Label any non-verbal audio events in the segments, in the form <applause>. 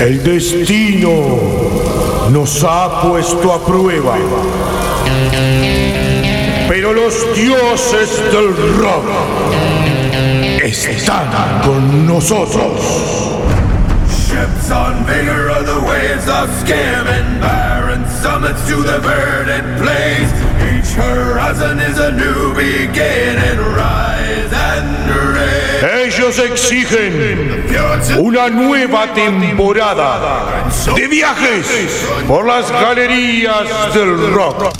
El destino nos ha puesto a prueba. Pero los dioses del rock están con nosotros. Ships on vigor of the waves of scam and barren summits to the verdant plains. Each horizon is a new beginning. Rise. Ellos exigen una nueva temporada de viajes por las galerías del rock.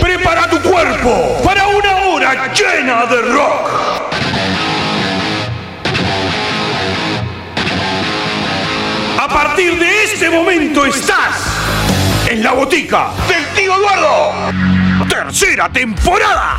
Prepara tu cuerpo para una hora llena de rock. A partir de este momento estás en la botica del. Tercera temporada.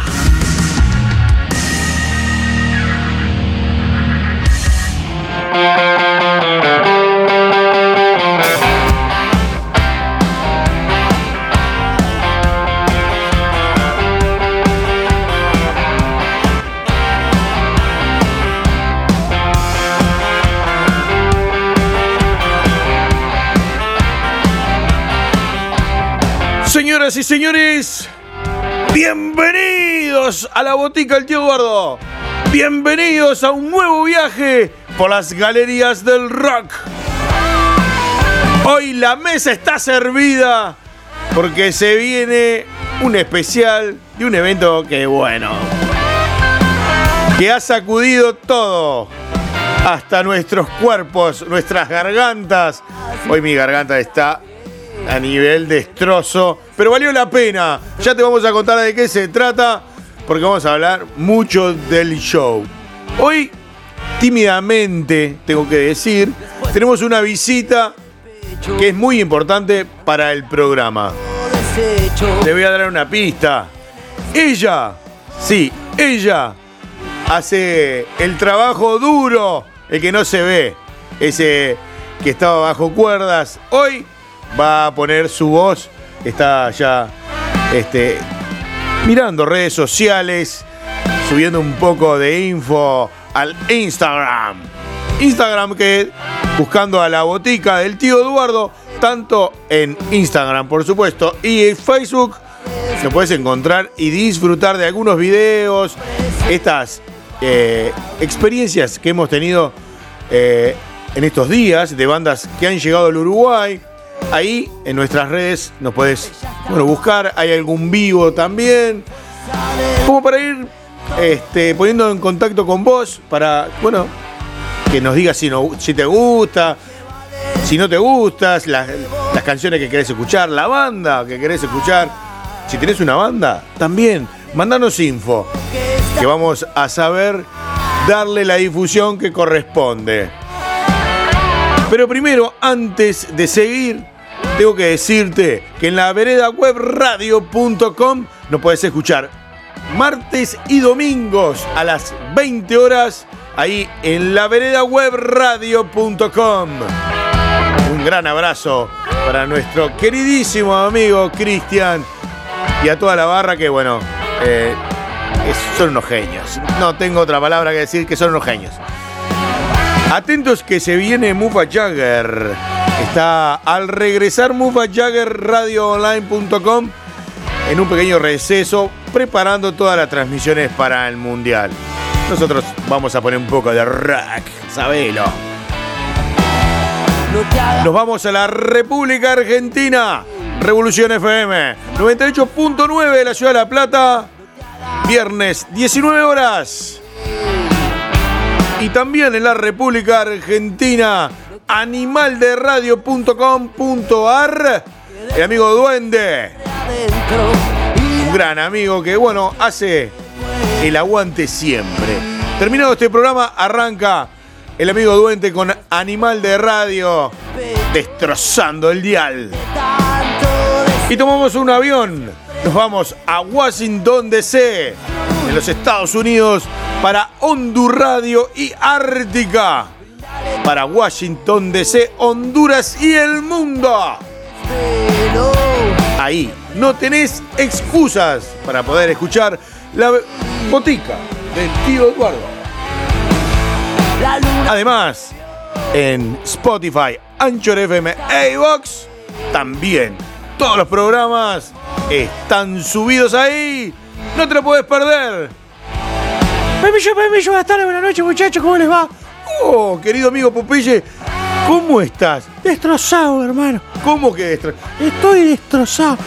Señoras y señores, bienvenidos a la botica del tío Eduardo. Bienvenidos a un nuevo viaje por las galerías del rock. Hoy la mesa está servida porque se viene un especial de un evento que bueno, que ha sacudido todo, hasta nuestros cuerpos, nuestras gargantas. Hoy mi garganta está a nivel destrozo, pero valió la pena. Ya te vamos a contar de qué se trata, porque vamos a hablar mucho del show. Hoy, tímidamente, tengo que decir, tenemos una visita que es muy importante para el programa. Le voy a dar una pista. Ella, sí, ella hace el trabajo duro, el que no se ve, ese que estaba bajo cuerdas. Hoy va a poner su voz, está ya este, mirando redes sociales, subiendo un poco de info al Instagram. Instagram que buscando a la botica del tío Eduardo, tanto en Instagram por supuesto y en Facebook, se puedes encontrar y disfrutar de algunos videos, estas eh, experiencias que hemos tenido eh, en estos días de bandas que han llegado al Uruguay. Ahí en nuestras redes nos puedes bueno, buscar, hay algún vivo también. Como para ir este, poniendo en contacto con vos, para, bueno, que nos digas si, no, si te gusta, si no te gustas, las, las canciones que querés escuchar, la banda que querés escuchar. Si tenés una banda, también, mandanos info, que vamos a saber darle la difusión que corresponde. Pero primero, antes de seguir, tengo que decirte que en la vereda nos puedes escuchar martes y domingos a las 20 horas ahí en la vereda. Un gran abrazo para nuestro queridísimo amigo Cristian y a toda la barra que, bueno, eh, son unos genios. No tengo otra palabra que decir que son unos genios. Atentos que se viene Mufa Jagger. Está al regresar Mufa Jagger radioonline.com en un pequeño receso preparando todas las transmisiones para el mundial. Nosotros vamos a poner un poco de rock, sabelo. Nos vamos a la República Argentina. Revolución FM 98.9 de la ciudad de La Plata. Viernes 19 horas. Y también en la República Argentina, animalderadio.com.ar, el amigo Duende, un gran amigo que, bueno, hace el aguante siempre. Terminado este programa, arranca el amigo Duende con Animal de Radio, destrozando el dial. Y tomamos un avión, nos vamos a Washington DC, en los Estados Unidos, para Hondur Radio y Ártica. Para Washington DC, Honduras y el mundo. Ahí no tenés excusas para poder escuchar la botica del tío Eduardo. Además, en Spotify, Anchor FM e iVox, también todos los programas están subidos ahí. No te lo puedes perder. Permiso, permiso, buenas tardes, buenas noches, muchachos, ¿cómo les va? Oh, querido amigo Popeye, ¿cómo estás? Destrozado, hermano. ¿Cómo que estás? Estoy destrozado.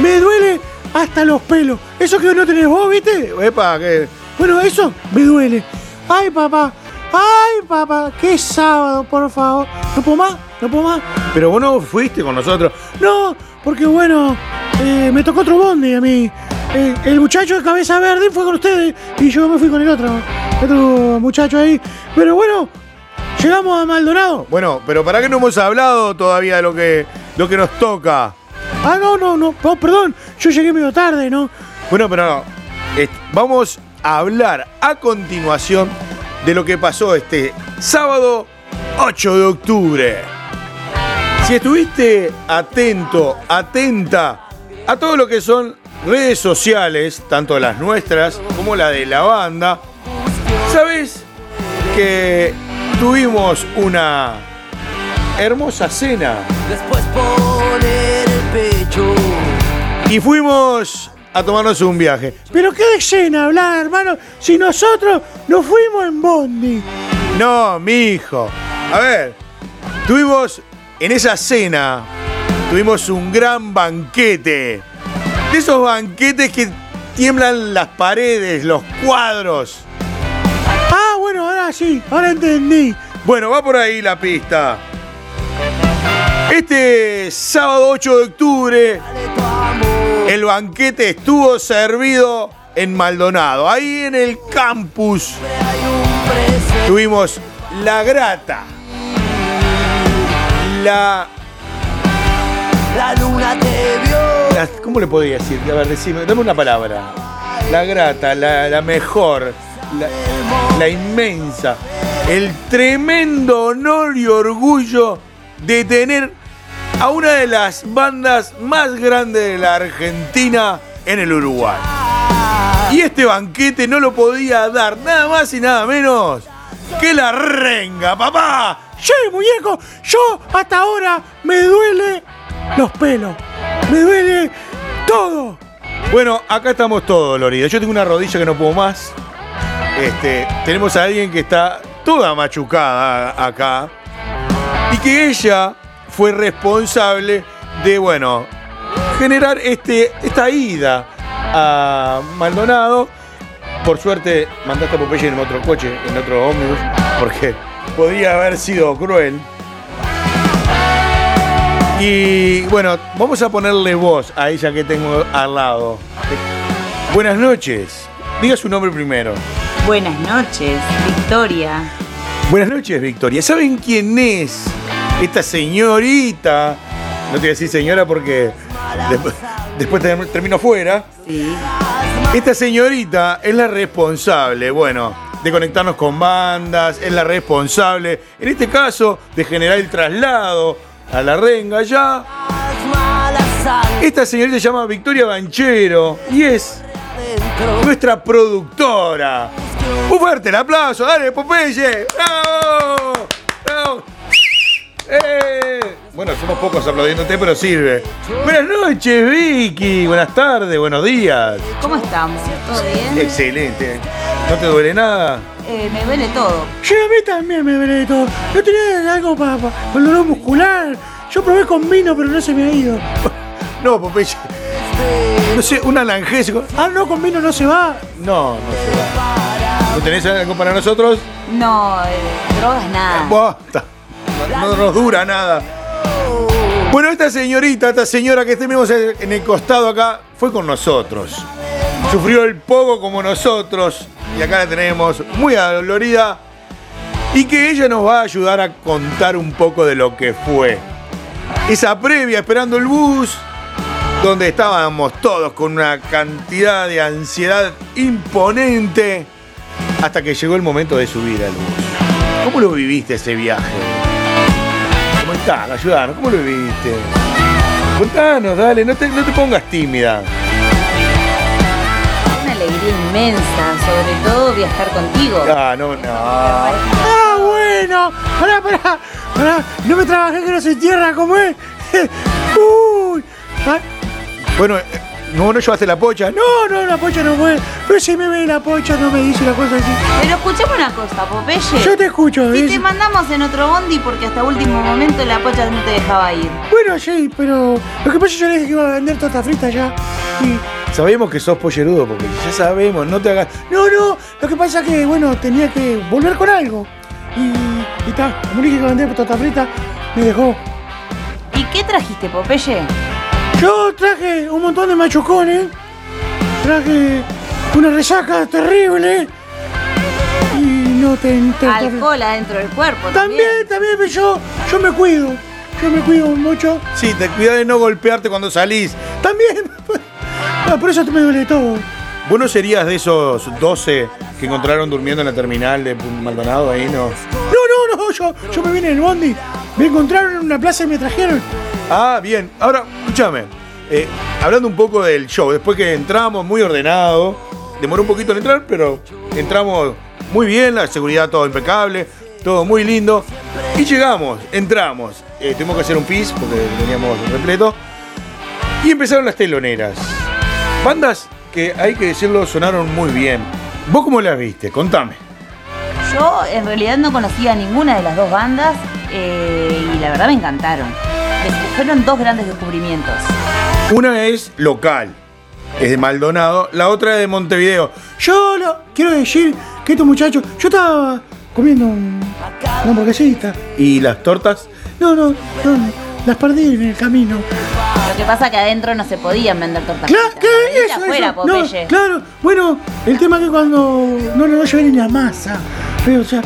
Me duele hasta los pelos. Eso que no tenés vos, ¿viste? Epa, que Bueno, eso me duele. Ay, papá. Ay, papá. Qué sábado, por favor. ¿No puedo más? ¿No puedo más? Pero vos no fuiste con nosotros. No, porque bueno, eh, me tocó otro bondi a mí. Eh, el muchacho de cabeza verde fue con ustedes y yo me fui con el otro, otro muchacho ahí. Pero bueno, llegamos a Maldonado. Bueno, pero ¿para qué no hemos hablado todavía de lo que, lo que nos toca? Ah, no, no, no, oh, perdón, yo llegué medio tarde, ¿no? Bueno, pero no. Vamos a hablar a continuación de lo que pasó este sábado 8 de octubre. Si estuviste atento, atenta a todo lo que son redes sociales, tanto las nuestras como la de la banda, sabes que tuvimos una hermosa cena Después poner el pecho. y fuimos a tomarnos un viaje. Pero qué de cena hablar, hermano, si nosotros nos fuimos en bondi. No, mi hijo. A ver, tuvimos en esa cena, tuvimos un gran banquete. De esos banquetes que tiemblan las paredes, los cuadros. Ah, bueno, ahora sí, ahora entendí. Bueno, va por ahí la pista. Este sábado 8 de octubre, el banquete estuvo servido en Maldonado, ahí en el campus. Tuvimos la grata, la, La luna te vio. ¿Cómo le podría decir? A ver, decime, dame una palabra. La grata, la, mejor, la, la inmensa, el tremendo honor y orgullo de tener a una de las bandas más grandes de la Argentina en el Uruguay. Y este banquete no lo podía dar nada más y nada menos que la renga, papá. Che, muñeco, yo hasta ahora me duele los pelos. Me duele todo. Bueno, acá estamos todos, Lorida. Yo tengo una rodilla que no puedo más. Este, tenemos a alguien que está toda machucada acá. Y que ella fue responsable de, bueno, generar este, esta ida a Maldonado. Por suerte mandaste a Popeye en otro coche, en otro ómnibus, porque podría haber sido cruel. Y bueno, vamos a ponerle voz a ella que tengo al lado. Buenas noches. Diga su nombre primero. Buenas noches, Victoria. Buenas noches, Victoria. ¿Saben quién es esta señorita? No te voy a decir señora porque después, después ter- termino fuera. Sí. Esta señorita es la responsable, bueno, de conectarnos con bandas, es la responsable, en este caso, de generar el traslado a la renga ya. Esta señorita se llama Victoria Banchero y es nuestra productora. Un fuerte el aplauso, dale, Popeye. ¡Bravo! ¡Bravo! ¡Eh! Bueno, somos pocos aplaudiéndote, pero sirve. Buenas noches, Vicky. Buenas tardes, buenos días. ¿Cómo estamos? ¿Todo bien? Excelente. ¿No te duele nada? Eh, me duele todo. Che, a mí también me duele todo. Yo tenía algo para, para, el dolor muscular. Yo probé con vino, pero no se me ha ido. <laughs> No, Popeye. No sé, un analgésico. Ah, no, con vino no se va. No, no se va. ¿No tenés algo para nosotros? No, eh, drogas nada. Basta. No, no nos dura nada. Bueno, esta señorita, esta señora que tenemos en el costado acá, fue con nosotros. Sufrió el poco como nosotros. Y acá la tenemos muy adolorida. Y que ella nos va a ayudar a contar un poco de lo que fue. Esa previa esperando el bus, donde estábamos todos con una cantidad de ansiedad imponente, hasta que llegó el momento de subir al bus. ¿Cómo lo viviste ese viaje? ¿Cómo estás? Ayudanos, ¿cómo lo viviste? Contanos, dale, no te, no te pongas tímida. Una alegría inmensa, sobre todo viajar contigo. Ah, no, no. Ah, bueno. Pará, pará. Pará. No me trabajé que no soy tierra, como es? <laughs> Uy. Ah, Bueno, eh, no, no llevaste la pocha. No, No, la pocha no fue. Pero si me ve la pocha, no me dice la cosa así. Pero escuchame una cosa, Popeye. Yo te escucho. Si es- te mandamos en otro bondi porque hasta último momento la pocha no te dejaba ir. Bueno, sí, pero lo que pasa es que yo le dije que iba a vender torta frita ya. Y sabemos que sos pollerudo, porque ya sabemos, no te hagas. No, no, lo que pasa es que, bueno, tenía que volver con algo. Y está, como le dije que vendía torta frita, me dejó. ¿Y qué trajiste, Popeye? Yo traje un montón de machucones, traje una resaca terrible y no te... te- Alcohol adentro del cuerpo. También, también, pero yo, yo me cuido, yo me cuido mucho. Sí, te cuida de no golpearte cuando salís. También, <laughs> Ah, por eso me duele todo. ¿Vos no serías de esos 12 que encontraron durmiendo en la terminal de Maldonado ahí, no? No, no, no, yo, yo me vine en el bondi, me encontraron en una plaza y me trajeron. Ah, bien. Ahora, escúchame. eh, hablando un poco del show, después que entramos muy ordenado, demoró un poquito en entrar, pero entramos muy bien, la seguridad todo impecable, todo muy lindo. Y llegamos, entramos. Eh, tuvimos que hacer un pis porque teníamos repleto. Y empezaron las teloneras. Bandas que hay que decirlo sonaron muy bien. ¿Vos cómo las viste? Contame. Yo en realidad no conocía ninguna de las dos bandas eh, y la verdad me encantaron. Fueron dos grandes descubrimientos. Una es local, es de Maldonado, la otra es de Montevideo. Yo lo, quiero decir que estos muchachos, yo estaba comiendo un- una hamburguesita. ¿Y las tortas? No, no, no, las perdí en el camino. Lo que pasa que adentro no se podían vender tortas Claro, fritas. ¿qué? Venite Eso, afuera, eso. Popeye. No, claro, bueno, el tema es que cuando no le llevé ni la masa, pero, o sea,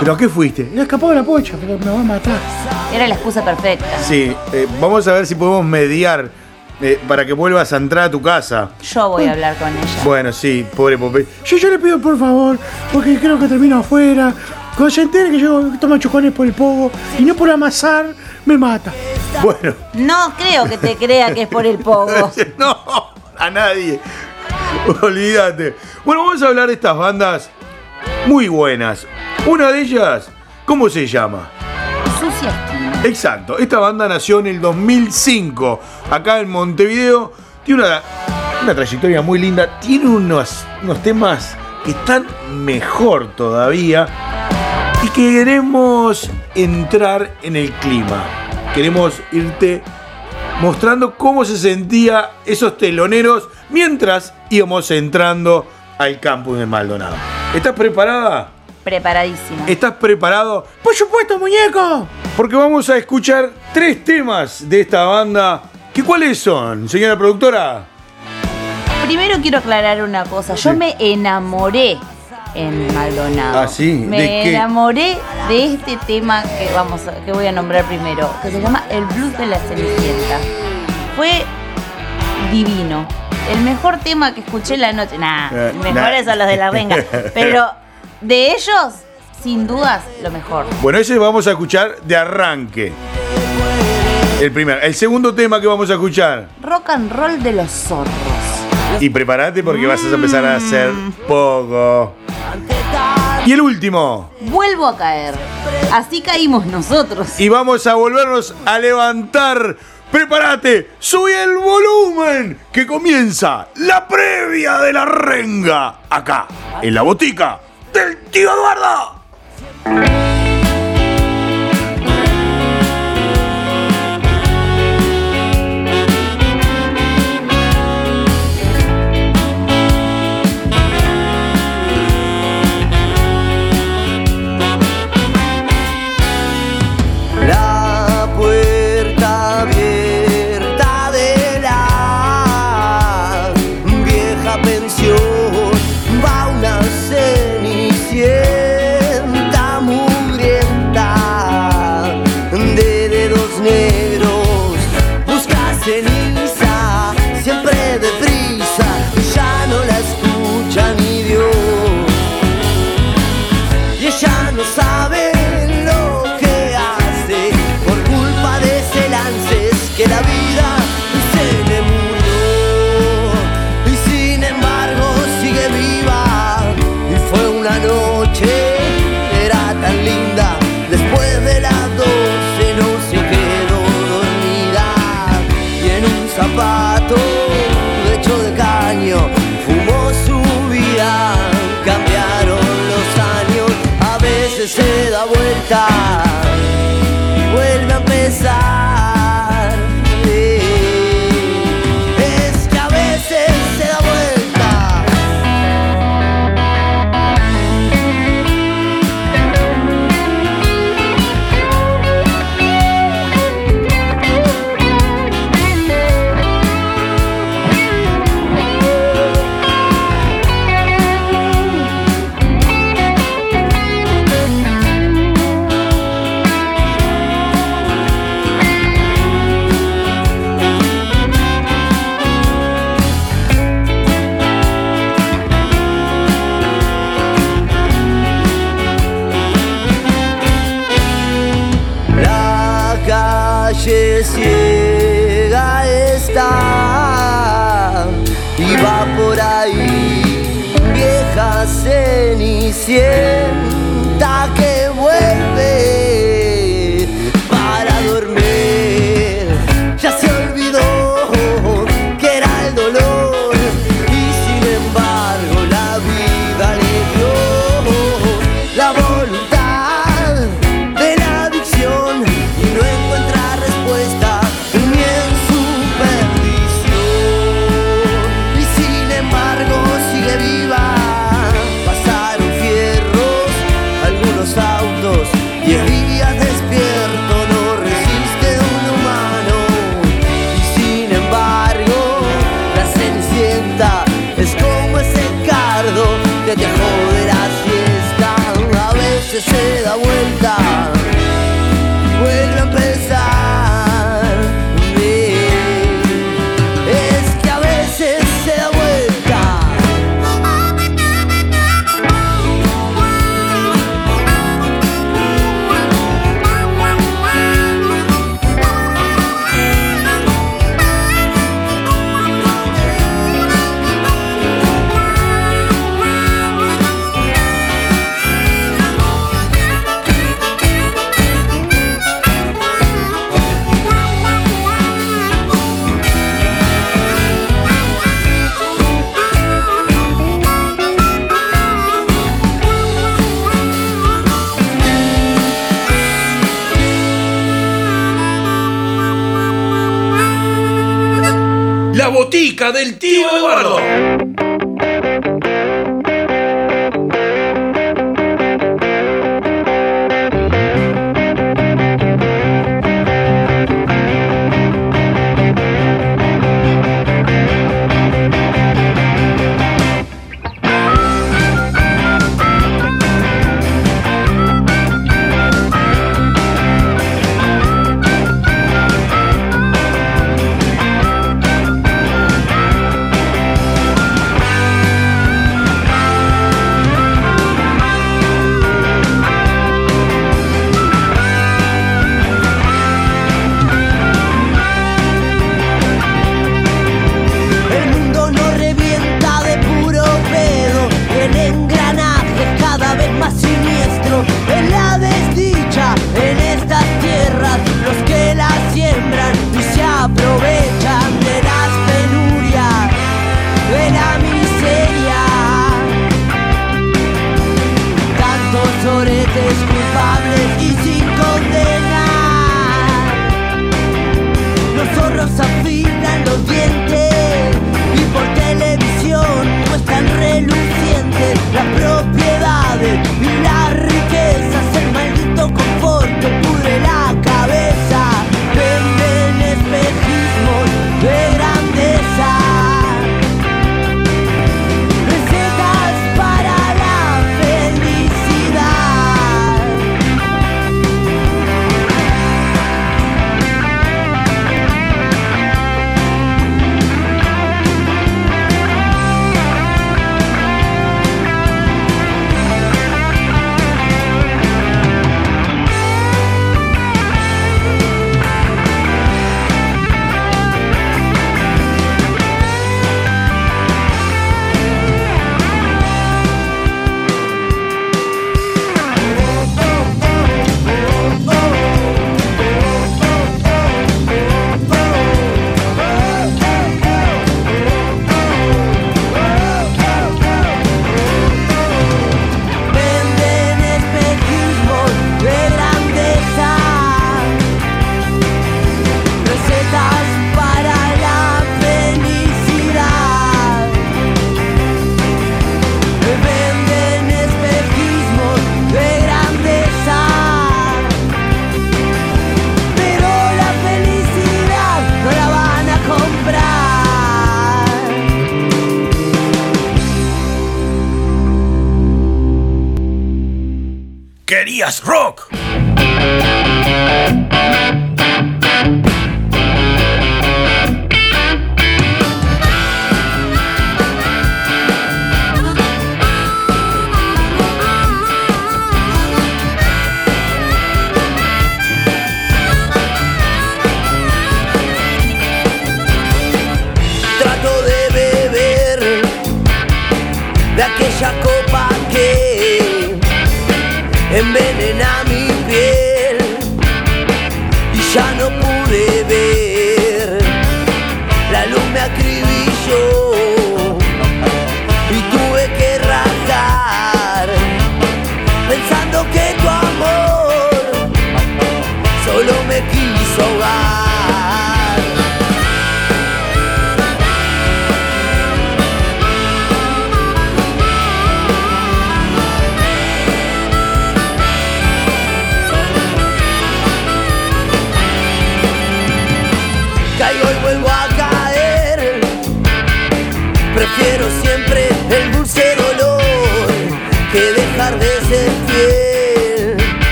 ¿Pero a qué fuiste? le escapó de la pocha, pero me va a matar. Era la excusa perfecta. Sí, eh, vamos a ver si podemos mediar eh, para que vuelvas a entrar a tu casa. Yo voy a hablar con ella. Bueno, sí, pobre Popeye. Yo, yo le pido por favor, porque creo que termino afuera. Cuando se entere que yo tomo chocones por el pogo y no por amasar, me mata. Bueno, No creo que te crea que es por el pogo. <laughs> no, a nadie. Olvídate. Bueno, vamos a hablar de estas bandas muy buenas. Una de ellas, ¿cómo se llama? Sucia. Exacto, esta banda nació en el 2005, acá en Montevideo. Tiene una, una trayectoria muy linda, tiene unos, unos temas que están mejor todavía y que queremos entrar en el clima. Queremos irte mostrando cómo se sentía esos teloneros mientras íbamos entrando al campus de Maldonado. ¿Estás preparada? Preparadísima. ¿Estás preparado? Por supuesto, muñeco. Porque vamos a escuchar tres temas de esta banda. ¿Qué cuáles son, señora productora? Primero quiero aclarar una cosa. Yo me enamoré en Maldonado. Ah, sí, Me ¿de qué? enamoré de este tema que vamos a- que voy a nombrar primero, que se llama El blues de la Cenicienta. Fue divino. El mejor tema que escuché la noche. Nah, Eh, mejores nah. son los de la renga. <laughs> Pero de ellos, sin dudas, lo mejor. Bueno, ese vamos a escuchar de arranque. El primer. El segundo tema que vamos a escuchar. Rock and roll de los zorros. Y prepárate porque vas a empezar a hacer poco. Y el último. Vuelvo a caer. Así caímos nosotros. Y vamos a volvernos a levantar. Prepárate, subí el volumen, que comienza la previa de la renga. Acá, en la botica del tío Eduardo. Del tío Eduardo.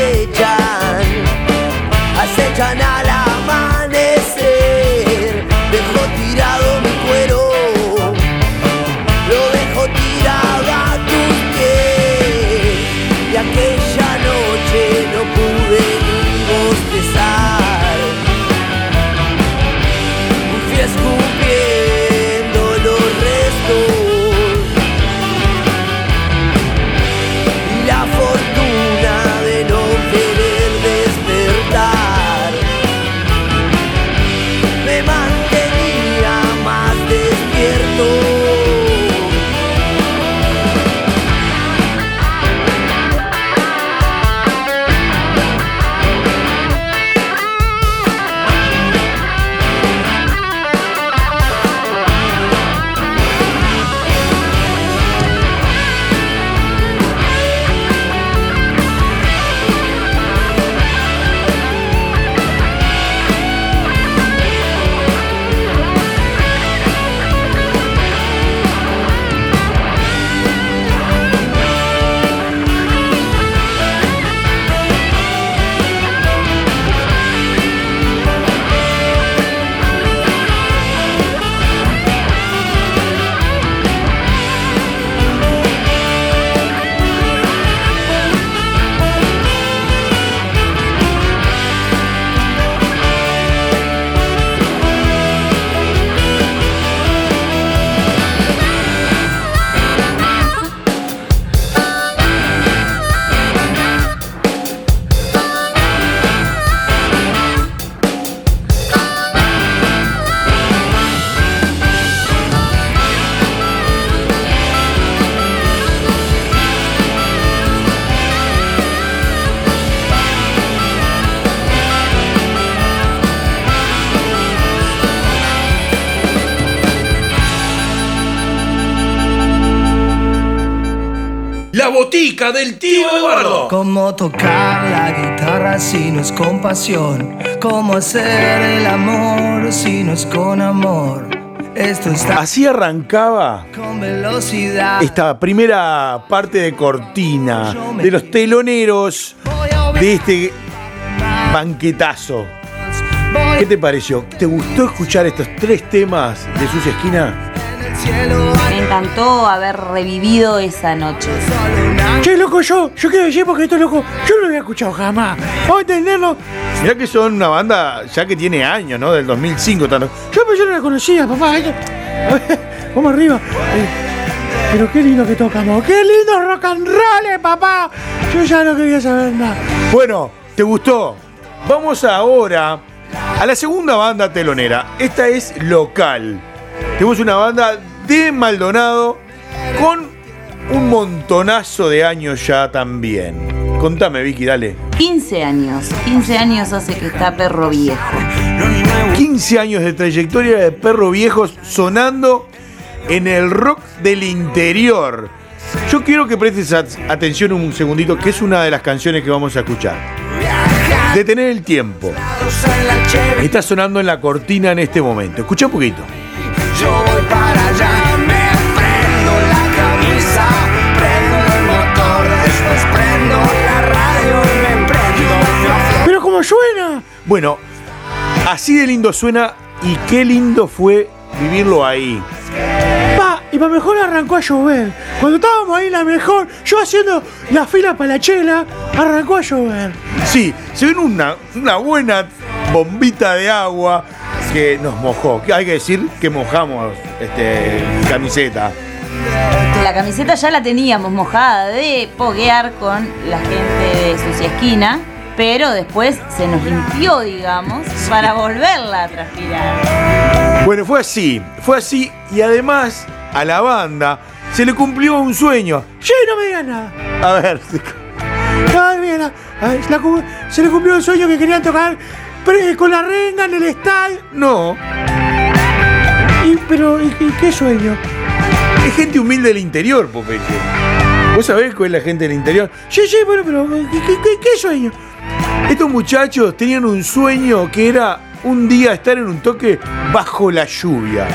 religion. A Satan Allah. Botica del tío Eduardo. Cómo tocar la guitarra si no es con pasión. Cómo hacer el amor si no es con amor. Esto está Así arrancaba con velocidad. esta primera parte de cortina de los teloneros de este banquetazo. ¿Qué te pareció? ¿Te gustó escuchar estos tres temas de sus esquina? Me encantó haber revivido esa noche. Che, loco, yo, yo quiero decir porque esto, loco, yo no lo había escuchado jamás. Vamos a entenderlo. Mirá que son una banda ya que tiene años, ¿no? Del 2005. Tan... Yo, pero yo no la conocía, papá. <laughs> Vamos arriba. Eh, pero qué lindo que tocamos. Qué lindo rock and roll, eh, papá. Yo ya no quería saber nada. Bueno, ¿te gustó? Vamos ahora a la segunda banda telonera. Esta es local. Tenemos una banda de Maldonado con un montonazo de años ya también. Contame, Vicky, dale. 15 años. 15 años hace que está perro viejo. 15 años de trayectoria de Perro Viejos sonando en el rock del interior. Yo quiero que prestes at- atención un segundito, que es una de las canciones que vamos a escuchar. Detener el tiempo. Está sonando en la cortina en este momento. Escucha un poquito. Yo voy para Bueno, así de lindo suena y qué lindo fue vivirlo ahí. Pa, y para mejor arrancó a llover. Cuando estábamos ahí la mejor, yo haciendo la fila para la chela, arrancó a llover. Sí, se ven una, una buena bombita de agua que nos mojó. Que Hay que decir que mojamos este, camiseta. La camiseta ya la teníamos mojada de poguear con la gente de Sucia Esquina, pero después se nos limpió, digamos, para volverla a transpirar. Bueno, fue así, fue así y además a la banda se le cumplió un sueño. Che, no me digas nada. A ver, <laughs> No se, le cumplió el sueño que querían tocar con la renga en el estadio. no, Y, pero, ¿y, qué sueño? es gente humilde del interior, Popeye. ¿Vos sabés cuál es la gente del interior? Sí, sí, bueno, pero ¿qué, qué- qué- qué sueño? Estos muchachos tenían un sueño que era un día estar en un toque bajo la lluvia.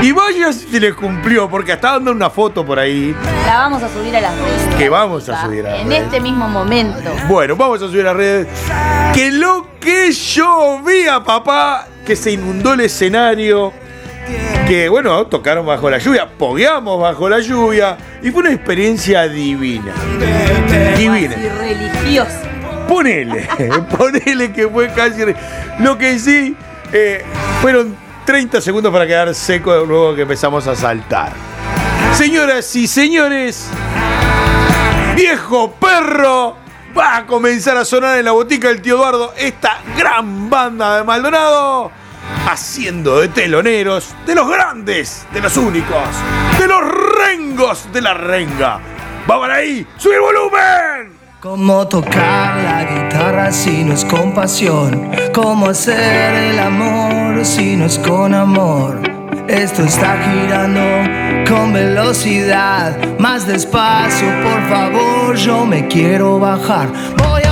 Y vaya si se les cumplió, porque hasta dando una foto por ahí. La vamos a subir a las redes. Que vamos a subir a las En redes. este mismo momento. Bueno, vamos a subir a redes. Que lo que yo vi a papá, que se inundó el escenario. Que bueno, tocaron bajo la lluvia, pogueamos bajo la lluvia. Y fue una experiencia divina. Divina. Y religiosa. Ponele, <laughs> ponele que fue casi. Lo que sí, eh, fueron 30 segundos para quedar seco luego que empezamos a saltar. Señoras y señores, viejo perro, va a comenzar a sonar en la botica del tío Eduardo esta gran banda de Maldonado, haciendo de teloneros, de los grandes, de los únicos, de los rengos de la renga. ¡Va para ahí! ¡Sube el volumen! Cómo tocar la guitarra si no es con pasión. Cómo hacer el amor si no es con amor. Esto está girando con velocidad. Más despacio, por favor, yo me quiero bajar. Voy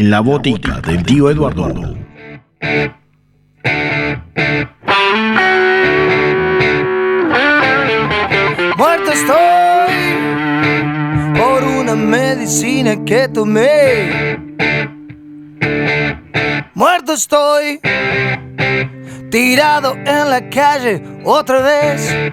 en la botica del tío Eduardo. Muerto estoy por una medicina que tomé. Muerto estoy, tirado en la calle otra vez.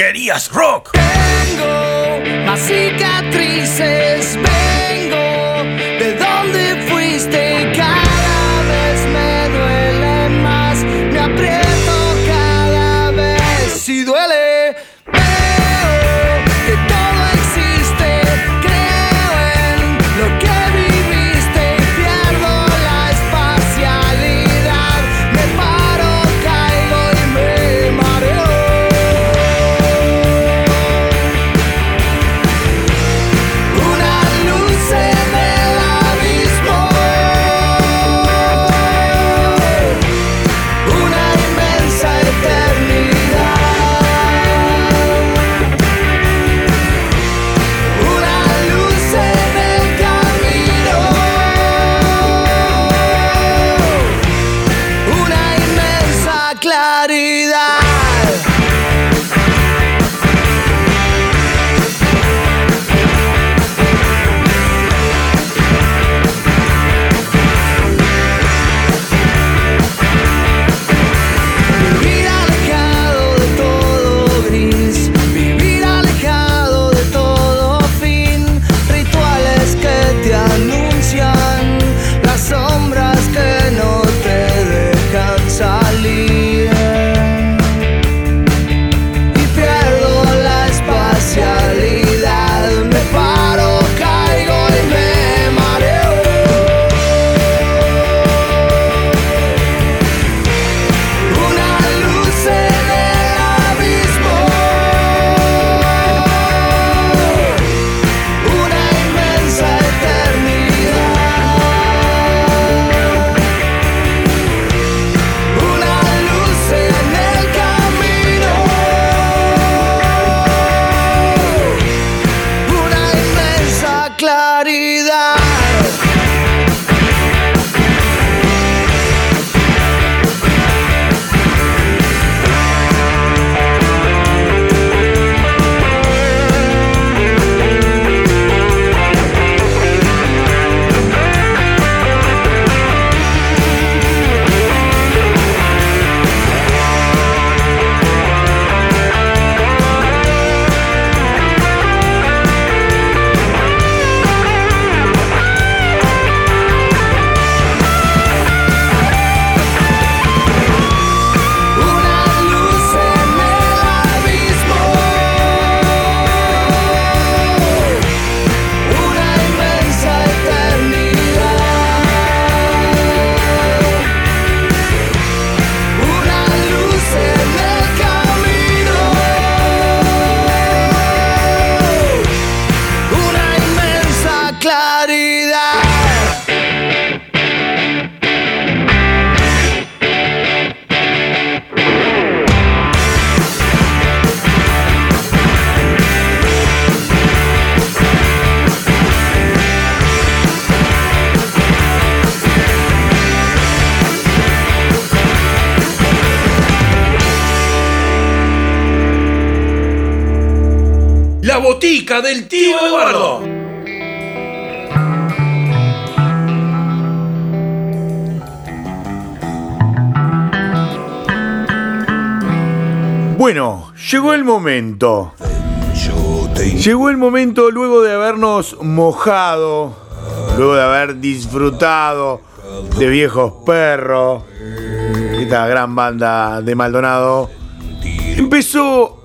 querías rock. Vengo más cicatrices, vengo. Llegó el momento. Llegó el momento luego de habernos mojado, luego de haber disfrutado de viejos perros, esta gran banda de Maldonado, empezó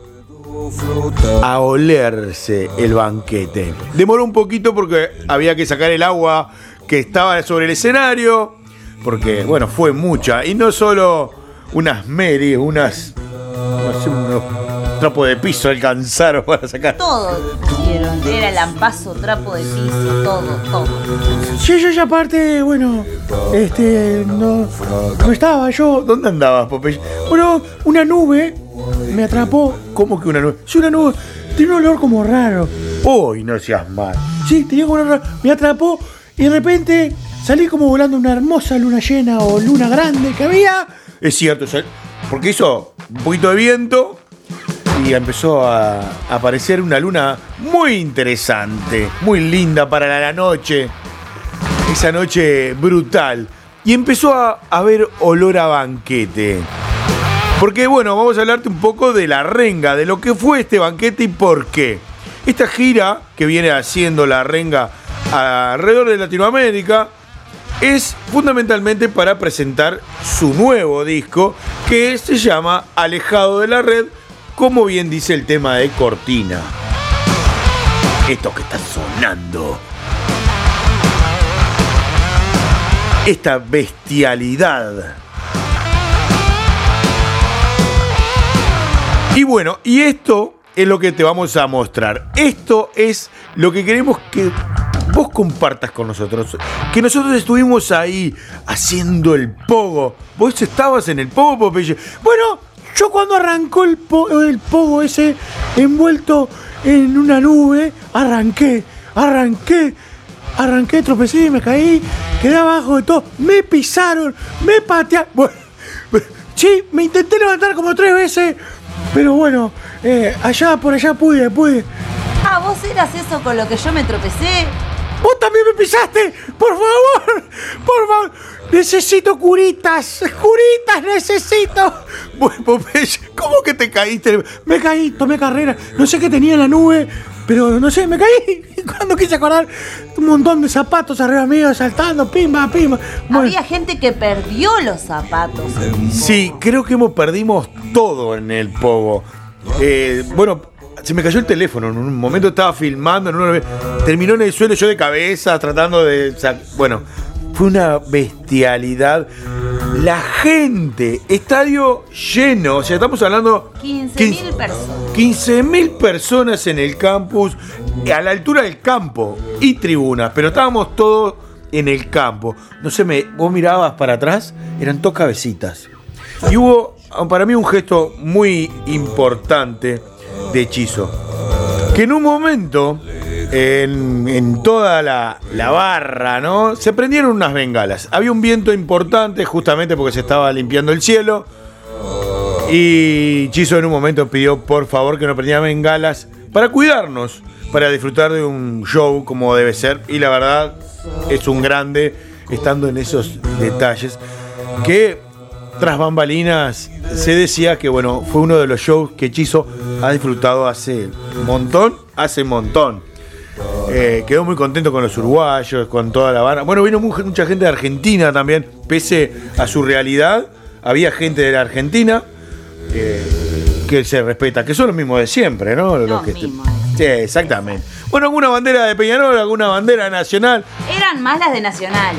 a olerse el banquete. Demoró un poquito porque había que sacar el agua que estaba sobre el escenario, porque bueno, fue mucha, y no solo unas Mary, unas trapos de piso alcanzaron para sacar. Todo dieron. Era lampazo, trapo de piso, todo, todo. Sí, yo ya aparte, bueno, este, no, no estaba yo. ¿Dónde andabas, Popeye? Bueno, una nube me atrapó. ¿Cómo que una nube? Sí, una nube. Tiene un olor como raro. Uy, no seas mal. Sí, tenía como un olor raro. Me atrapó y de repente salí como volando una hermosa luna llena o luna grande que había. Es cierto, porque hizo un poquito de viento y empezó a aparecer una luna muy interesante, muy linda para la noche. Esa noche brutal. Y empezó a haber olor a banquete. Porque bueno, vamos a hablarte un poco de la renga, de lo que fue este banquete y por qué. Esta gira que viene haciendo la renga alrededor de Latinoamérica es fundamentalmente para presentar su nuevo disco que se llama Alejado de la Red, como bien dice el tema de Cortina. Esto que está sonando. Esta bestialidad. Y bueno, y esto es lo que te vamos a mostrar. Esto es lo que queremos que vos compartas con nosotros. Que nosotros estuvimos ahí haciendo el pogo. Vos estabas en el pogo, Popeye. Bueno, yo cuando arrancó el, po- el pogo ese envuelto en una nube, arranqué, arranqué, arranqué, tropecé, me caí, quedé abajo de todo, me pisaron, me patearon. <laughs> Bueno, sí, me intenté levantar como tres veces, pero bueno, eh, allá por allá pude, pude. Ah, vos eras eso con lo que yo me tropecé. ¡Vos también me pisaste! ¡Por favor! <laughs> ¡Por favor! Necesito curitas, curitas necesito. Bueno, Popeye, ¿cómo que te caíste? Me caí, tomé carrera, no sé qué tenía en la nube, pero no sé, me caí. <laughs> Cuando quise acordar, un montón de zapatos arriba mío, saltando, pimba, pimba. Bueno, Había gente que perdió los zapatos. Sí, creo que hemos perdimos todo en el pogo. Eh, bueno, se me cayó el teléfono. En un momento estaba filmando, en una- terminó en el suelo yo de cabeza, tratando de. Bueno, fue una bestialidad. La gente, estadio lleno. O sea, estamos hablando. 15.000 personas. 15.000 personas en el campus, a la altura del campo y tribunas, pero estábamos todos en el campo. No sé, me, vos mirabas para atrás, eran dos cabecitas. Y hubo para mí un gesto muy importante de hechizo. Que en un momento en, toda la, barra, ¿no? Se prendieron unas bengalas. Había un viento importante justamente porque se estaba limpiando el cielo. Y Chizo en un momento pidió por favor que no prendieran bengalas para cuidarnos, para disfrutar de un show como debe ser. Y la verdad es un grande estando en esos detalles que tras bambalinas se decía que bueno, fue uno de los shows que Chizo ha disfrutado hace montón, hace montón. Eh, quedó muy contento con los uruguayos, con toda la barra. Bueno, vino mu- mucha gente de Argentina también, pese a su realidad. Había gente de la Argentina eh, que se respeta, que son los mismos de siempre, ¿no? Los Los que- mismos. Sí, exactamente. Bueno, alguna bandera de Peñarol, alguna bandera nacional. Eran más las de Nacional.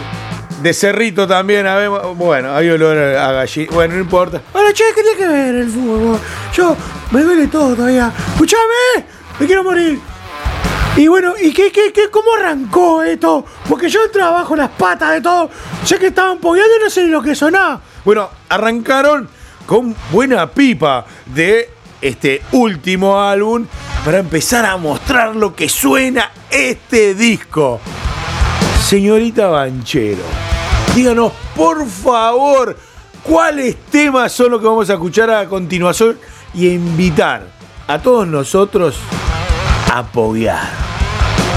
De Cerrito también, a ver, bueno, hay olor a gallina. Bueno, no importa. Bueno, che, ¿qué tiene que ver el fútbol? Yo me duele todo todavía. ¡Escuchame! ¡Me quiero morir! Y bueno, ¿y qué, qué, qué, cómo arrancó esto? Porque yo entraba bajo las patas de todo. Sé que estaban pogueando y no sé ni lo que sonaba. Bueno, arrancaron con buena pipa de este último álbum para empezar a mostrar lo que suena este disco. Señorita Banchero, díganos por favor cuáles temas son los que vamos a escuchar a continuación y invitar a todos nosotros a poguear.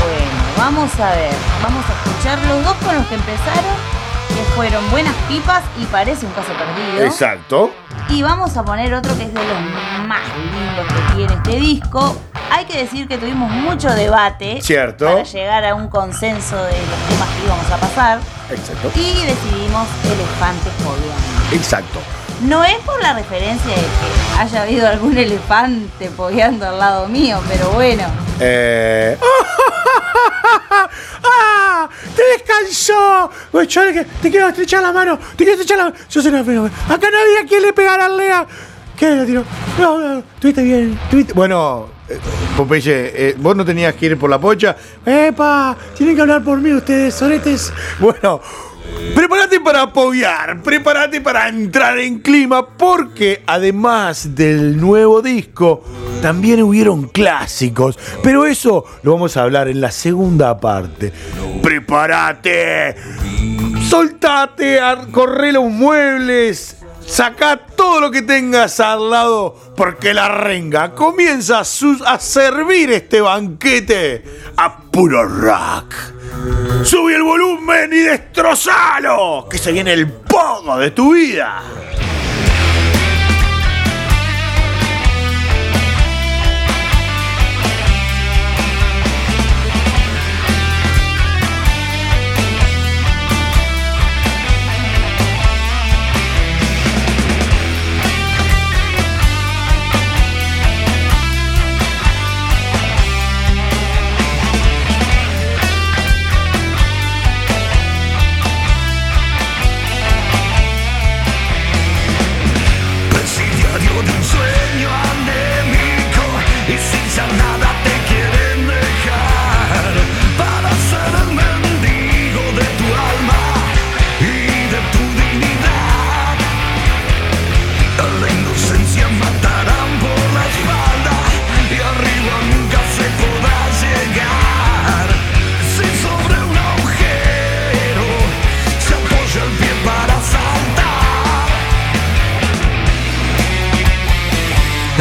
Bueno, vamos a ver. Vamos a escuchar los dos con los que empezaron, que fueron Buenas Pipas y Parece un caso perdido. Exacto. Y vamos a poner otro que es de los más lindos que tiene este disco. Hay que decir que tuvimos mucho debate Cierto. para llegar a un consenso de los temas que íbamos a pasar Exacto. y decidimos Elefantes Pogueando. Exacto. No es por la referencia de que haya habido algún elefante pogueando al lado mío, pero bueno. Eh, <laughs> ¡Ah! ¡Te descansó! Oye, yo te quiero estrechar la mano. Te quiero estrechar la mano. Yo soy una fenómeno. Acá nadie a quien le pegará al Lea. ¿Qué le tiró? No, no, estuviste bien. Estuviste... bueno, eh, Popeye, eh, vos no tenías que ir por la pocha. ¡Epa! Tienen que hablar por mí ustedes, soretes. Bueno, prepárate para apoyar, prepárate para entrar en clima, porque además del nuevo disco, también hubieron clásicos. Pero eso lo vamos a hablar en la segunda parte. ¡Prepárate! Soltate, a- corre los muebles. Saca todo lo que tengas al lado porque la renga comienza a, servir este banquete a puro rock. Sube el volumen y destrozalo, que se viene el pogo de tu vida.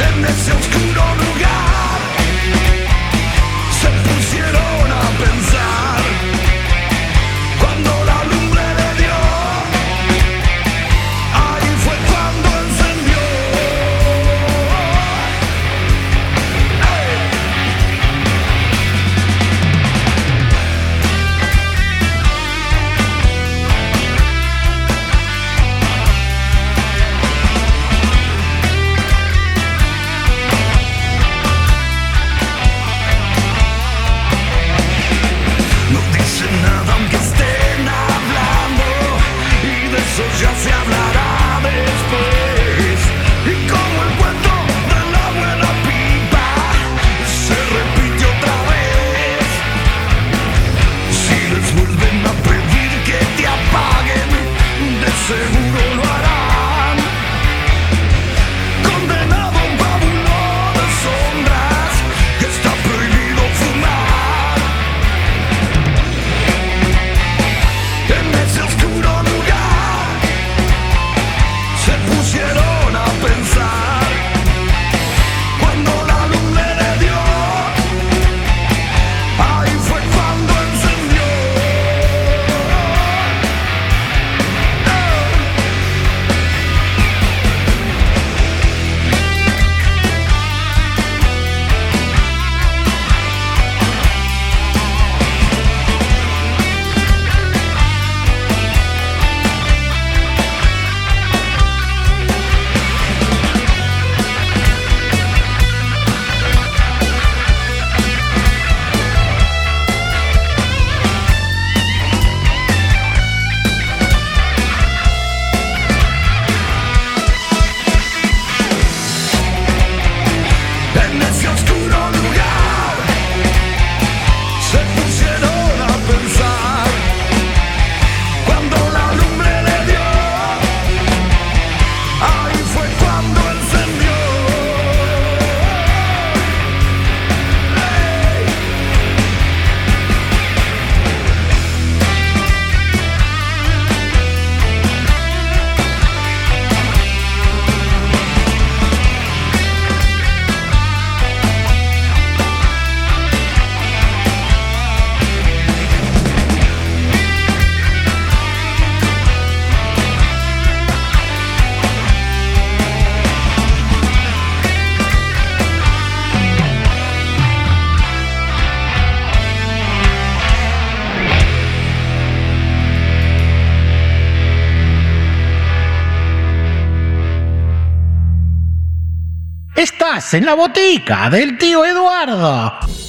Hem de on goed en la botica del tío Eduardo.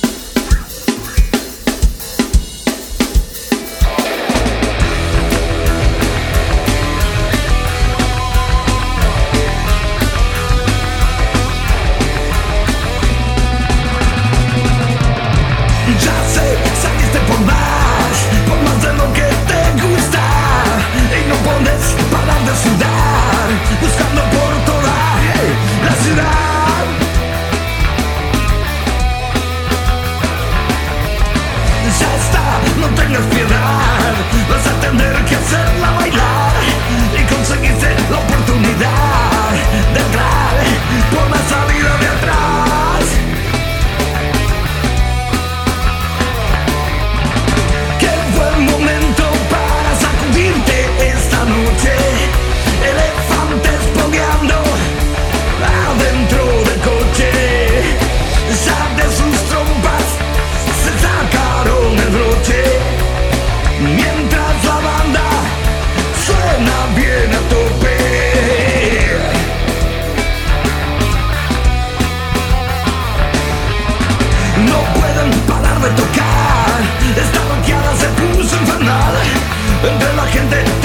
Gente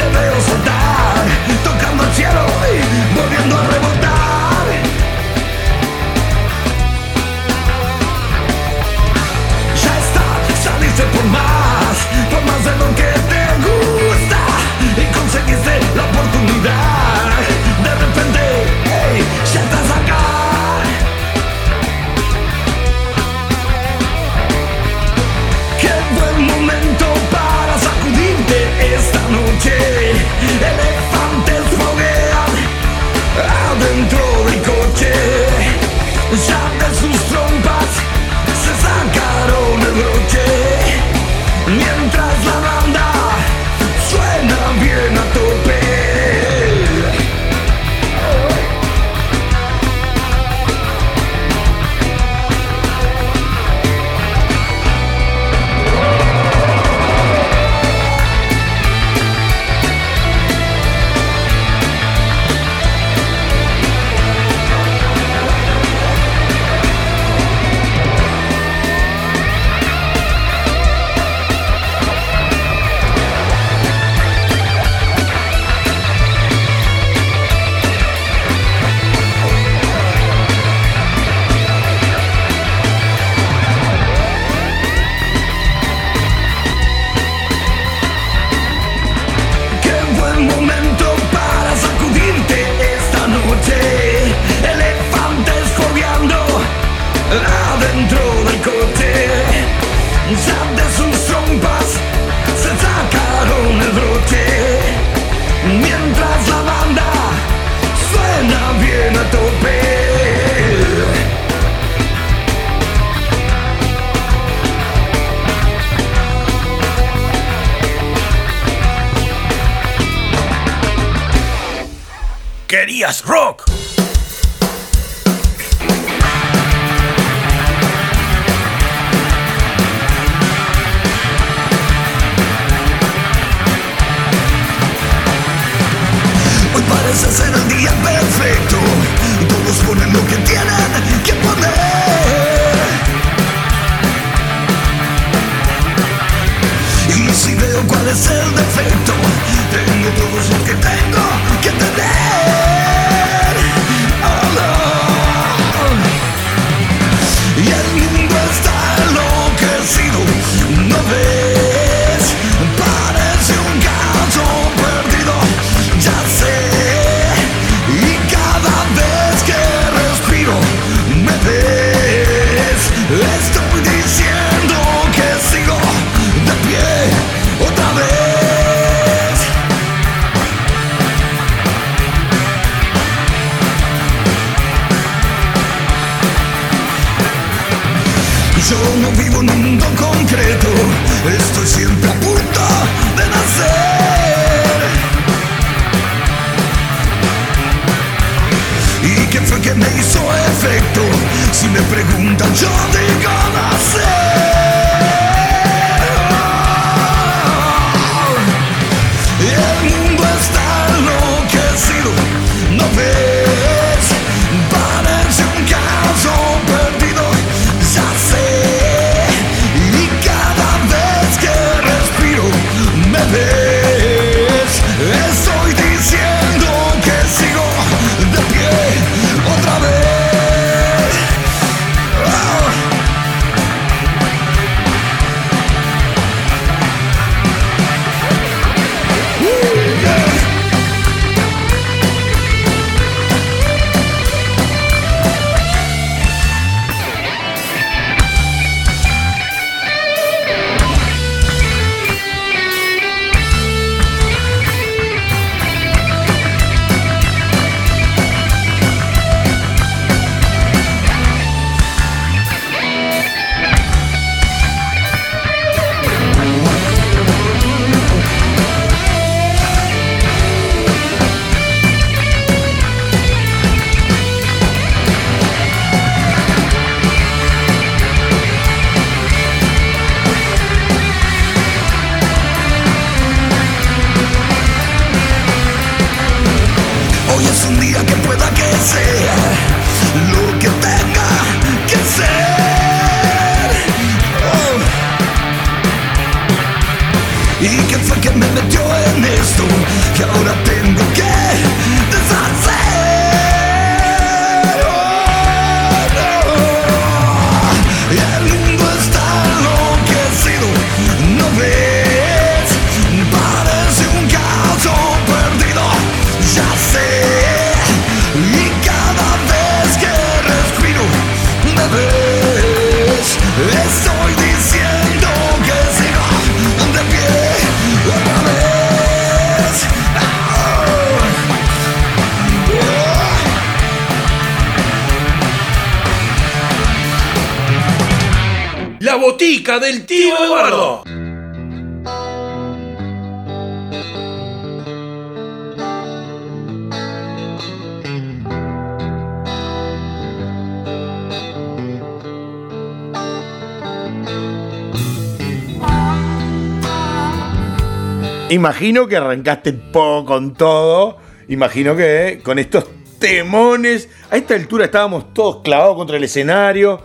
Imagino que arrancaste poco con todo. Imagino que con estos temones. A esta altura estábamos todos clavados contra el escenario.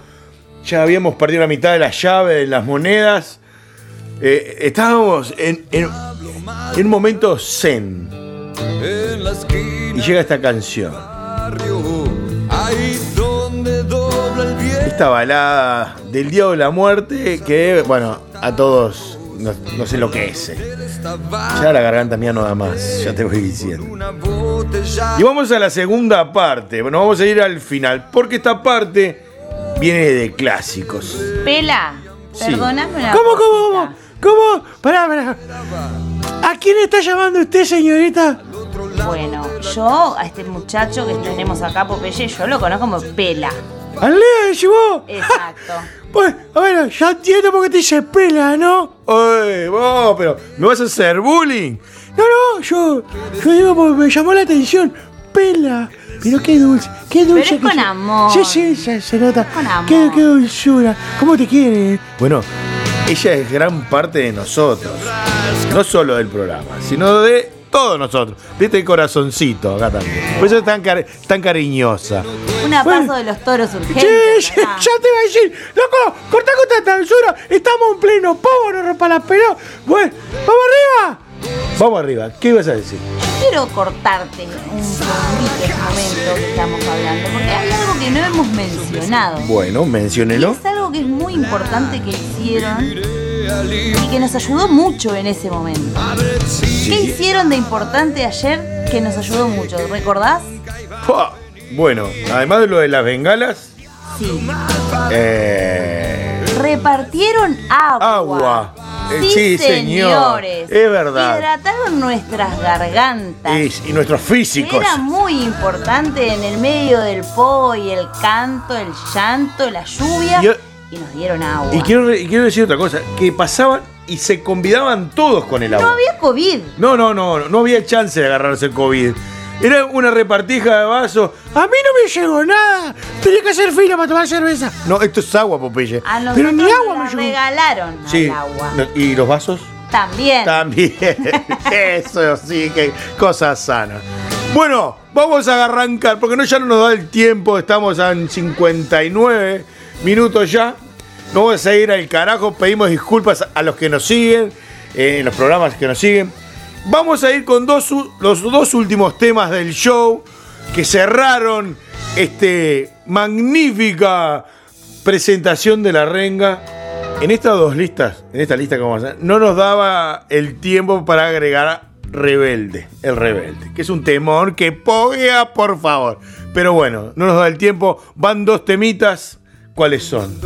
Ya habíamos perdido la mitad de la llave de las monedas. Eh, estábamos en, en- un momento zen. Y llega esta canción. Esta balada del Día de la Muerte que, bueno, a todos no, no sé lo que es. Ya la garganta mía no da más, ya te voy diciendo. Y vamos a la segunda parte. Bueno, vamos a ir al final, porque esta parte viene de clásicos. Pela, Sí. perdóname una ¿Cómo, cómo, cómo? ¿Cómo? Pará, pará. ¿A quién está llamando usted, señorita? Bueno, yo a este muchacho que tenemos acá, Popeye, yo lo conozco como Pela. ¿Al Lea vos? Exacto. Pues, bueno, ya entiendo por qué te dice pela, ¿no? Oye, vos, pero ¿me vas a hacer bullying? No, no, yo, yo digo porque me llamó la atención. Pela. Pero qué dulce, qué dulce. es con amor. Sí, sí, se, se nota. con amor. Qué, qué dulzura. ¿Cómo te quiere? Bueno, ella es gran parte de nosotros. No solo del programa, sino de todos nosotros. De este corazoncito acá también. Por eso es tan, cari- tan cariñosa. Un apaso de los toros urgentes. Sí, ya, te iba a decir, loco, cortá con esta dulzura. Estamos en pleno pavo, no rompa las pelotas. Bueno, vamos arriba. Vamos arriba, ¿qué ibas a decir? Quiero cortarte un segundito este momento que estamos hablando, porque hay algo que no hemos mencionado. Bueno, menciónelo. es algo que es muy importante que hicieron y que nos ayudó mucho en ese momento. ¿Qué hicieron de importante ayer que nos ayudó mucho? ¿Recordás? Bueno, además de lo de las bengalas, Sí. eh, Repartieron agua. agua. Eh, Sí, señor. señores. Es verdad. Hidrataron nuestras gargantas. Y, y nuestros físicos. Era muy importante en el medio del po y el canto, el llanto, la lluvia. Y, nos dieron agua. Y quiero, y quiero decir otra cosa, que pasaban y se convidaban todos con el No agua. había COVID. No, no, no, no había chance de agarrarse el COVID. Era una repartija de vasos. A mí no me llegó nada. Tenía que hacer fila para tomar cerveza. No, esto es agua, Popeye. A Pero ni agua me llegó. regalaron Sí. al agua. No, ¿Y los vasos? También. También. <laughs> Eso sí, que cosa sana. Bueno, vamos a arrancar, porque no, ya no nos da el tiempo, estamos en 59 minutos ya. No vamos a ir al carajo, pedimos disculpas a los que nos siguen, eh, en los programas que nos siguen. Vamos a ir con dos, los dos últimos temas del show que cerraron este magnífica presentación de la renga. En estas dos listas, en esta lista que vamos a hacer, no nos daba el tiempo para agregar Rebelde, el Rebelde, que es un temor que poguea, por favor. Pero bueno, no nos da el tiempo, van dos temitas, ¿cuáles son?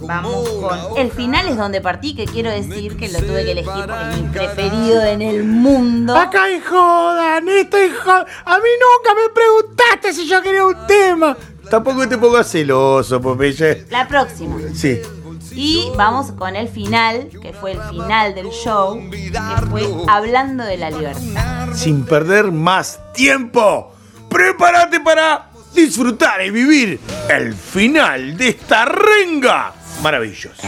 Vamos con. El final es donde partí, que quiero decir que lo tuve que elegir porque es mi preferido en el mundo. Acá hay jodan, esto hay jodan. A mí nunca me preguntaste si yo quería un tema. Tampoco te pongas celoso, Popeye. La próxima. Sí. Y vamos con el final, que fue el final del show, que fue Hablando de la Libertad. Sin perder más tiempo, prepárate para disfrutar y vivir el final de esta renga. Maravilloso.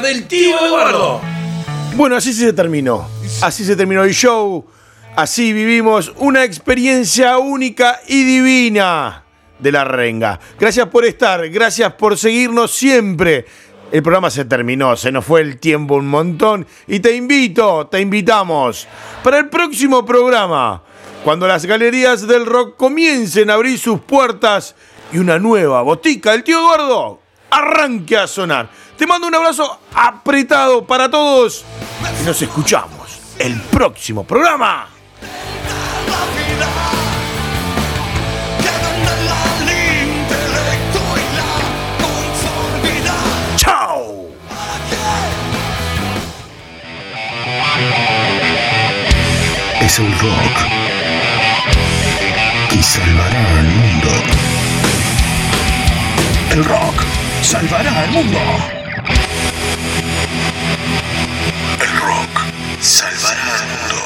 Del tío Eduardo. Bueno, así se terminó. Así se terminó el show. Así vivimos una experiencia única y divina de la renga. Gracias por estar, gracias por seguirnos siempre. El programa se terminó, se nos fue el tiempo un montón y te invito, te invitamos para el próximo programa, cuando las galerías del rock comiencen a abrir sus puertas y una nueva botica del tío Eduardo arranque a sonar. Te mando un abrazo apretado para todos y nos escuchamos el próximo programa. ¡Chao! Es el rock salvará al mundo. El rock salvará al mundo. salvará al mundo.